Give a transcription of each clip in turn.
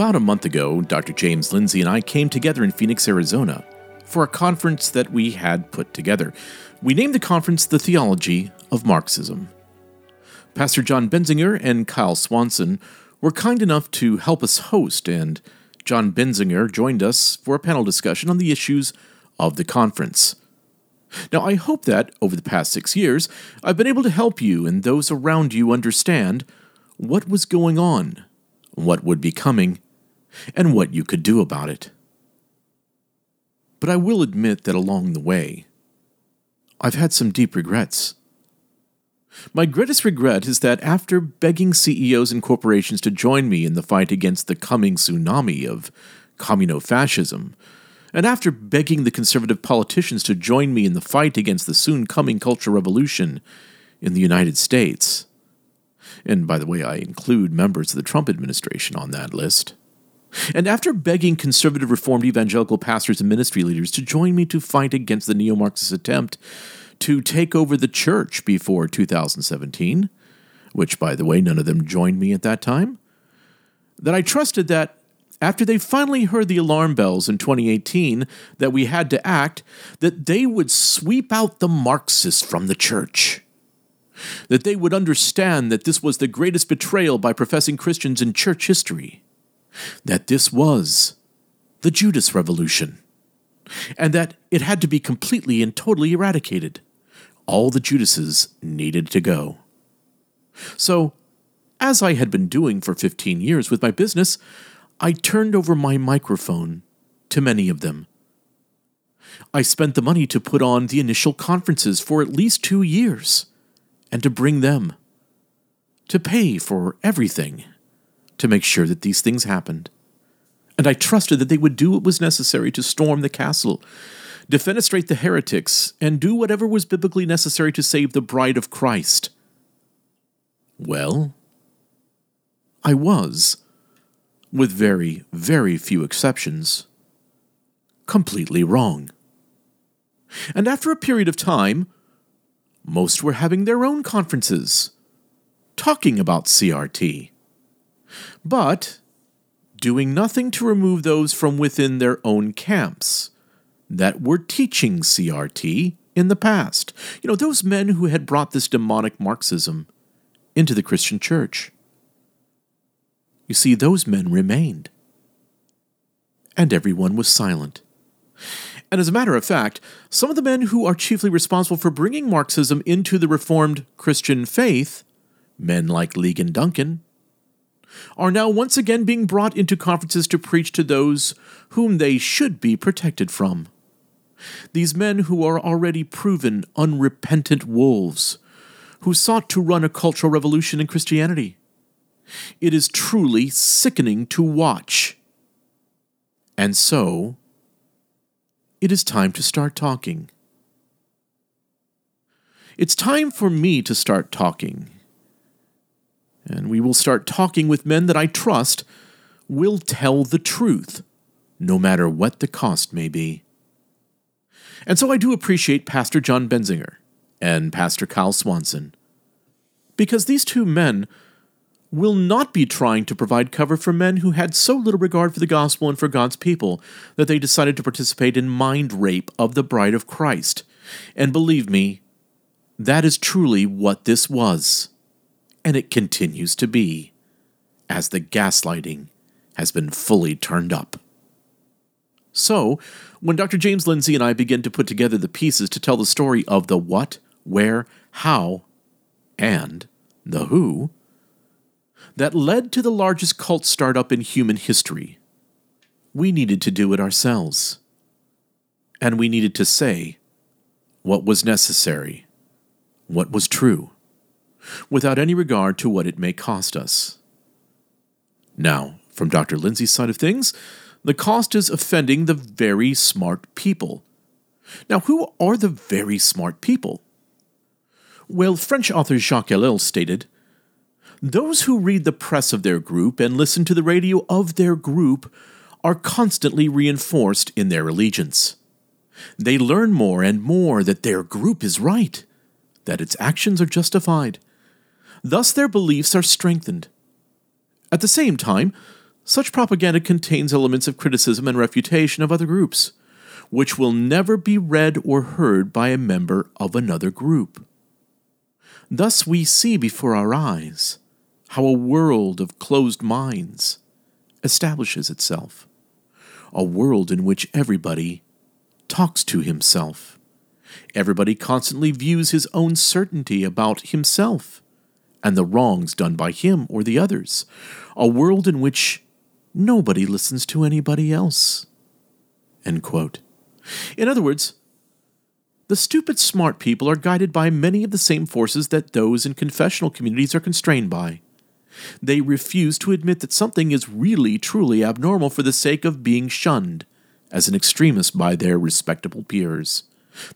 About a month ago, Dr. James Lindsay and I came together in Phoenix, Arizona for a conference that we had put together. We named the conference The Theology of Marxism. Pastor John Benzinger and Kyle Swanson were kind enough to help us host, and John Benzinger joined us for a panel discussion on the issues of the conference. Now, I hope that over the past six years, I've been able to help you and those around you understand what was going on, what would be coming, and what you could do about it. But I will admit that along the way, I've had some deep regrets. My greatest regret is that after begging CEOs and corporations to join me in the fight against the coming tsunami of communofascism, and after begging the conservative politicians to join me in the fight against the soon coming culture revolution in the United States, and by the way, I include members of the Trump administration on that list, and after begging conservative Reformed evangelical pastors and ministry leaders to join me to fight against the neo Marxist attempt to take over the church before 2017, which, by the way, none of them joined me at that time, that I trusted that after they finally heard the alarm bells in 2018 that we had to act, that they would sweep out the Marxists from the church. That they would understand that this was the greatest betrayal by professing Christians in church history that this was the Judas Revolution, and that it had to be completely and totally eradicated. All the Judases needed to go. So, as I had been doing for 15 years with my business, I turned over my microphone to many of them. I spent the money to put on the initial conferences for at least two years and to bring them, to pay for everything to make sure that these things happened. And I trusted that they would do what was necessary to storm the castle, defenestrate the heretics, and do whatever was biblically necessary to save the bride of Christ. Well, I was, with very, very few exceptions, completely wrong. And after a period of time, most were having their own conferences, talking about CRT but doing nothing to remove those from within their own camps that were teaching CRT in the past. You know, those men who had brought this demonic Marxism into the Christian church. You see, those men remained. And everyone was silent. And as a matter of fact, some of the men who are chiefly responsible for bringing Marxism into the Reformed Christian faith, men like Ligon Duncan, are now once again being brought into conferences to preach to those whom they should be protected from. These men who are already proven unrepentant wolves, who sought to run a cultural revolution in Christianity. It is truly sickening to watch. And so, it is time to start talking. It's time for me to start talking and we will start talking with men that I trust will tell the truth, no matter what the cost may be. And so I do appreciate Pastor John Benzinger and Pastor Kyle Swanson, because these two men will not be trying to provide cover for men who had so little regard for the gospel and for God's people that they decided to participate in mind rape of the bride of Christ. And believe me, that is truly what this was and it continues to be, as the gaslighting has been fully turned up. So, when Dr. James Lindsay and I begin to put together the pieces to tell the story of the what, where, how, and the who, that led to the largest cult startup in human history, we needed to do it ourselves. And we needed to say what was necessary, what was true without any regard to what it may cost us. Now, from Dr. Lindsay's side of things, The cost is offending the very smart people. Now, who are the very smart people? Well, French author Jacques Ellul stated Those who read the press of their group and listen to the radio of their group are constantly reinforced in their allegiance. They learn more and more that their group is right, that its actions are justified. Thus, their beliefs are strengthened. At the same time, such propaganda contains elements of criticism and refutation of other groups, which will never be read or heard by a member of another group. Thus, we see before our eyes how a world of closed minds establishes itself, a world in which everybody talks to himself. Everybody constantly views his own certainty about himself and the wrongs done by him or the others, a world in which nobody listens to anybody else. In other words, the stupid smart people are guided by many of the same forces that those in confessional communities are constrained by. They refuse to admit that something is really truly abnormal for the sake of being shunned as an extremist by their respectable peers,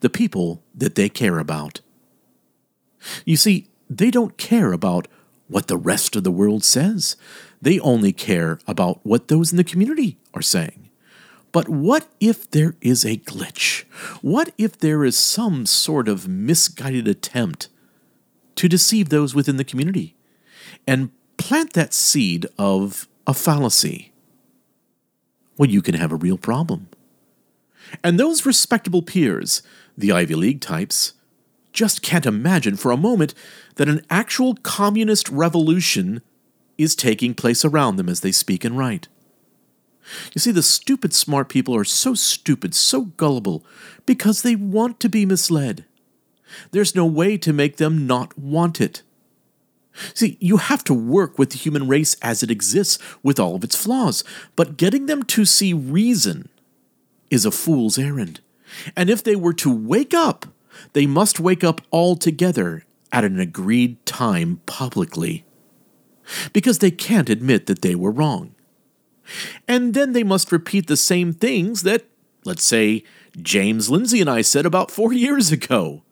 the people that they care about. You see, they don't care about what the rest of the world says. They only care about what those in the community are saying. But what if there is a glitch? What if there is some sort of misguided attempt to deceive those within the community and plant that seed of a fallacy? Well, you can have a real problem. And those respectable peers, the Ivy League types, just can't imagine for a moment that an actual communist revolution is taking place around them as they speak and write. You see, the stupid smart people are so stupid, so gullible, because they want to be misled. There's no way to make them not want it. See, you have to work with the human race as it exists, with all of its flaws, but getting them to see reason is a fool's errand. And if they were to wake up, they must wake up all together at an agreed time publicly. Because they can't admit that they were wrong. And then they must repeat the same things that, let's say, James Lindsay and I said about four years ago.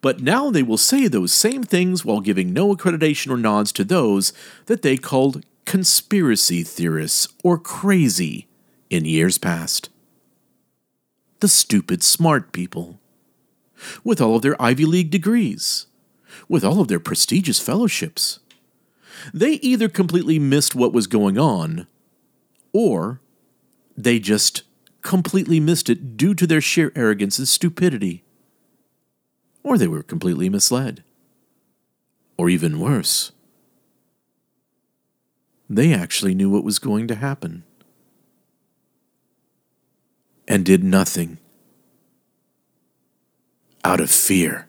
But now they will say those same things while giving no accreditation or nods to those that they called conspiracy theorists or crazy in years past. The stupid smart people with all of their Ivy League degrees, with all of their prestigious fellowships. They either completely missed what was going on, or they just completely missed it due to their sheer arrogance and stupidity. Or they were completely misled. Or even worse, they actually knew what was going to happen and did nothing out of fear.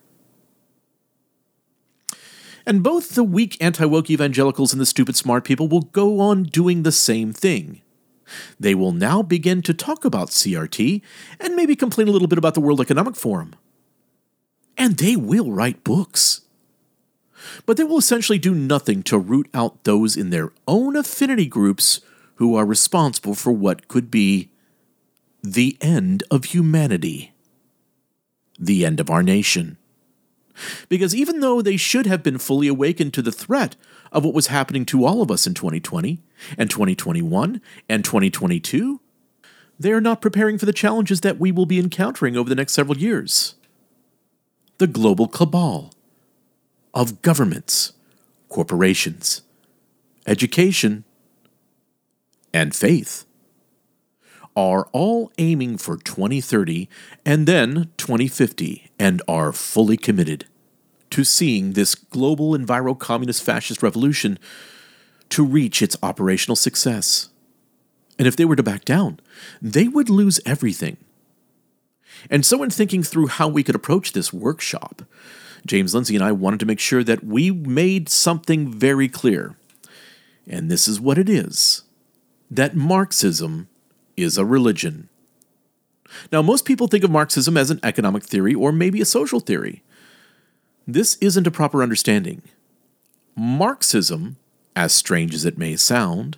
And both the weak anti woke evangelicals and the stupid smart people will go on doing the same thing. They will now begin to talk about CRT and maybe complain a little bit about the World Economic Forum. And they will write books. But they will essentially do nothing to root out those in their own affinity groups who are responsible for what could be the end of humanity the end of our nation. Because even though they should have been fully awakened to the threat of what was happening to all of us in 2020 and 2021 and 2022, they are not preparing for the challenges that we will be encountering over the next several years. The global cabal of governments, corporations, education, and faith are all aiming for 2030 and then 2050 and are fully committed to seeing this global enviro communist fascist revolution to reach its operational success. And if they were to back down, they would lose everything. And so, in thinking through how we could approach this workshop, James Lindsay and I wanted to make sure that we made something very clear. And this is what it is that Marxism is a religion. Now, most people think of Marxism as an economic theory or maybe a social theory. This isn't a proper understanding. Marxism, as strange as it may sound,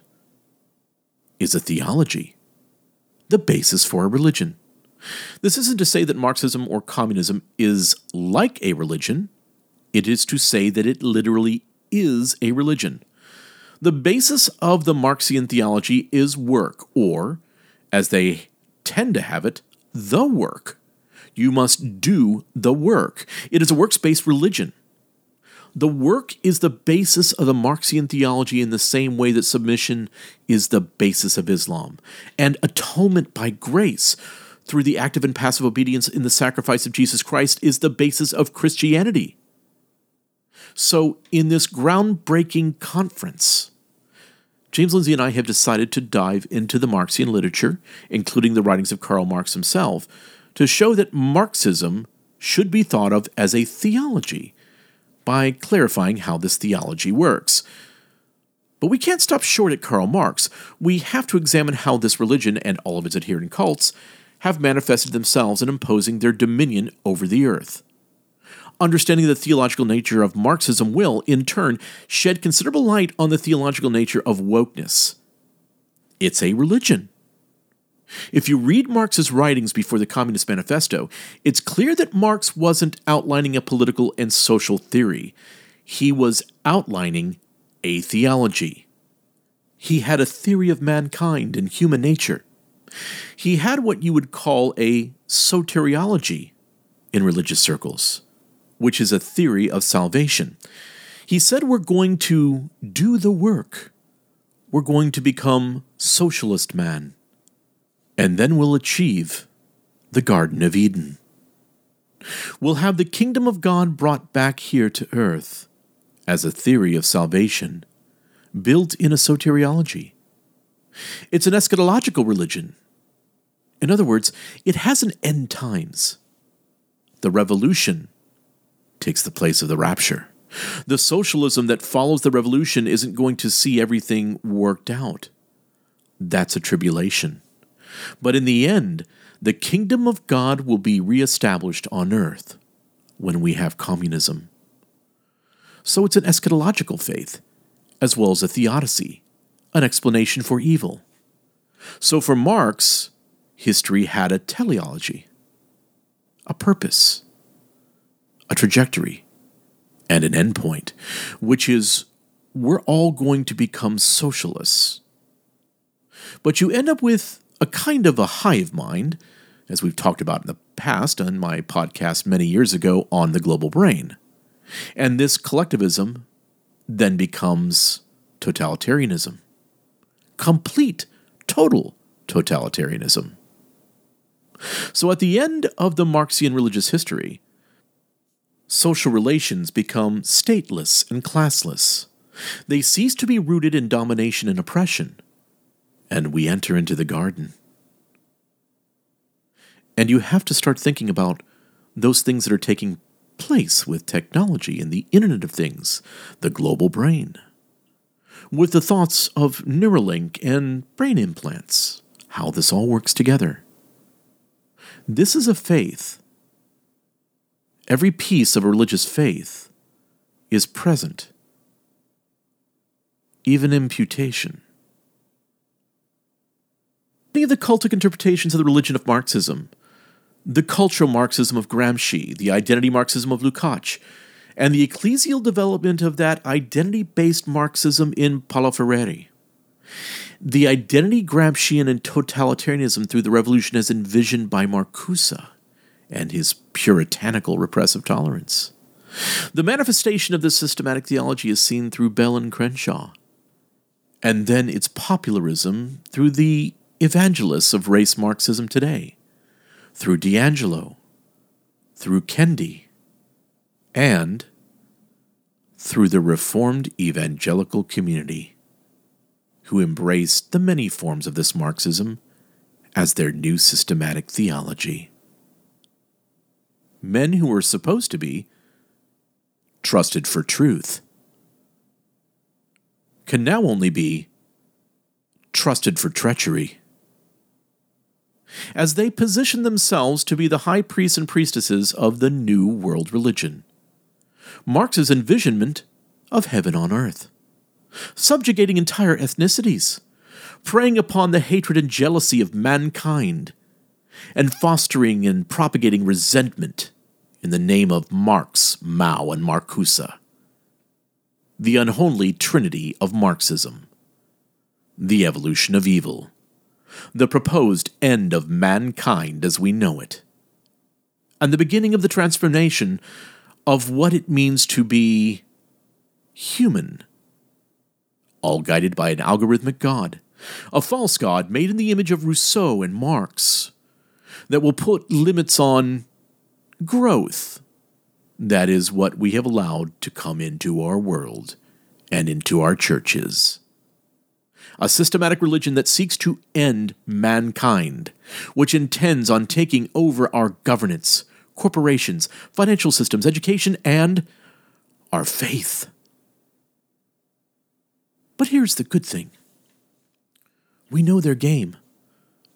is a theology. the basis for a religion. This isn't to say that Marxism or communism is like a religion, it is to say that it literally is a religion. The basis of the Marxian theology is work, or, as they tend to have it, the work. You must do the work. It is a works based religion. The work is the basis of the Marxian theology in the same way that submission is the basis of Islam, and atonement by grace through the active and passive obedience in the sacrifice of Jesus Christ is the basis of Christianity. So, in this groundbreaking conference, James Lindsay and I have decided to dive into the Marxian literature, including the writings of Karl Marx himself, to show that Marxism should be thought of as a theology by clarifying how this theology works. But we can't stop short at Karl Marx. We have to examine how this religion and all of its adherent cults have manifested themselves in imposing their dominion over the earth. Understanding the theological nature of Marxism will, in turn, shed considerable light on the theological nature of wokeness. It's a religion. If you read Marx's writings before the Communist Manifesto, it's clear that Marx wasn't outlining a political and social theory. He was outlining a theology. He had a theory of mankind and human nature. He had what you would call a soteriology in religious circles which is a theory of salvation. He said we're going to do the work. We're going to become socialist man. And then we'll achieve the Garden of Eden. We'll have the kingdom of God brought back here to earth as a theory of salvation, built in a soteriology. It's an eschatological religion. In other words, it has an end times. The revolution takes the place of the rapture. The socialism that follows the revolution isn't going to see everything worked out. That's a tribulation. But in the end, the kingdom of God will be reestablished on earth when we have communism. So it's an eschatological faith, as well as a theodicy, an explanation for evil. So for Marx, history had a teleology, a purpose a trajectory, and an endpoint, which is we're all going to become socialists. But you end up with a kind of a hive mind, as we've talked about in the past on my podcast many years ago on the global brain. And this collectivism then becomes totalitarianism. Complete, total totalitarianism. So at the end of the Marxian religious history, social relations become stateless and classless. They cease to be rooted in domination and oppression, and we enter into the garden. And you have to start thinking about those things that are taking place with technology and the Internet of Things, the global brain, with the thoughts of Neuralink and brain implants, how this all works together. This is a faith Every piece of religious faith is present, even imputation. Many of the cultic interpretations of the religion of Marxism, the cultural Marxism of Gramsci, the identity Marxism of Lukács, and the ecclesial development of that identity based Marxism in Paulo Freire. The identity Gramscian and totalitarianism through the revolution as envisioned by Marcuse and his puritanical repressive tolerance. The manifestation of this systematic theology is seen through Bell and Crenshaw, and then its popularism through the evangelists of race Marxism today, through DiAngelo, through Kendi, and through the Reformed evangelical community, who embraced the many forms of this Marxism as their new systematic theology men who were supposed to be trusted for truth can now only be trusted for treachery. As they position themselves to be the high priests and priestesses of the new world religion, Marx's envisionment of heaven on earth, subjugating entire ethnicities, preying upon the hatred and jealousy of mankind, and fostering and propagating resentment in the name of Marx, Mao, and Marcuse. The unholy trinity of Marxism. The evolution of evil. The proposed end of mankind as we know it. And the beginning of the transformation of what it means to be human. All guided by an algorithmic God, a false God made in the image of Rousseau and Marx, that will put limits on growth. That is what we have allowed to come into our world and into our churches. A systematic religion that seeks to end mankind, which intends on taking over our governance, corporations, financial systems, education, and our faith. But here's the good thing we know their game,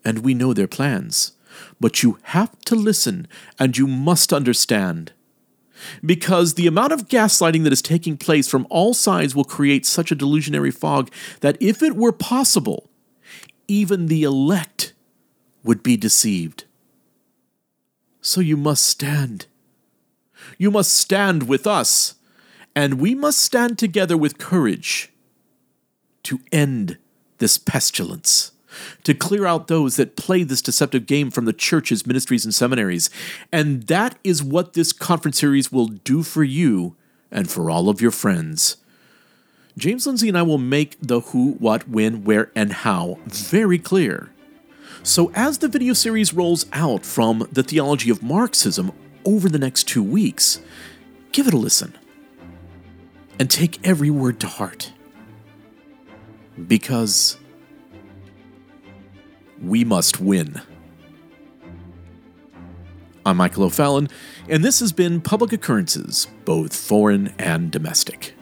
and we know their plans, but you have to listen and you must understand. Because the amount of gaslighting that is taking place from all sides will create such a delusionary fog that if it were possible, even the elect would be deceived. So you must stand. You must stand with us, and we must stand together with courage to end this pestilence, to clear out those that play this deceptive game from the churches, ministries, and seminaries. And that is what this conference series will do for you and for all of your friends. James Lindsay and I will make the who, what, when, where, and how very clear. So, as the video series rolls out from the theology of Marxism over the next two weeks, give it a listen and take every word to heart. Because we Must Win. I'm Michael O'Fallon, and this has been Public Occurrences, both foreign and domestic.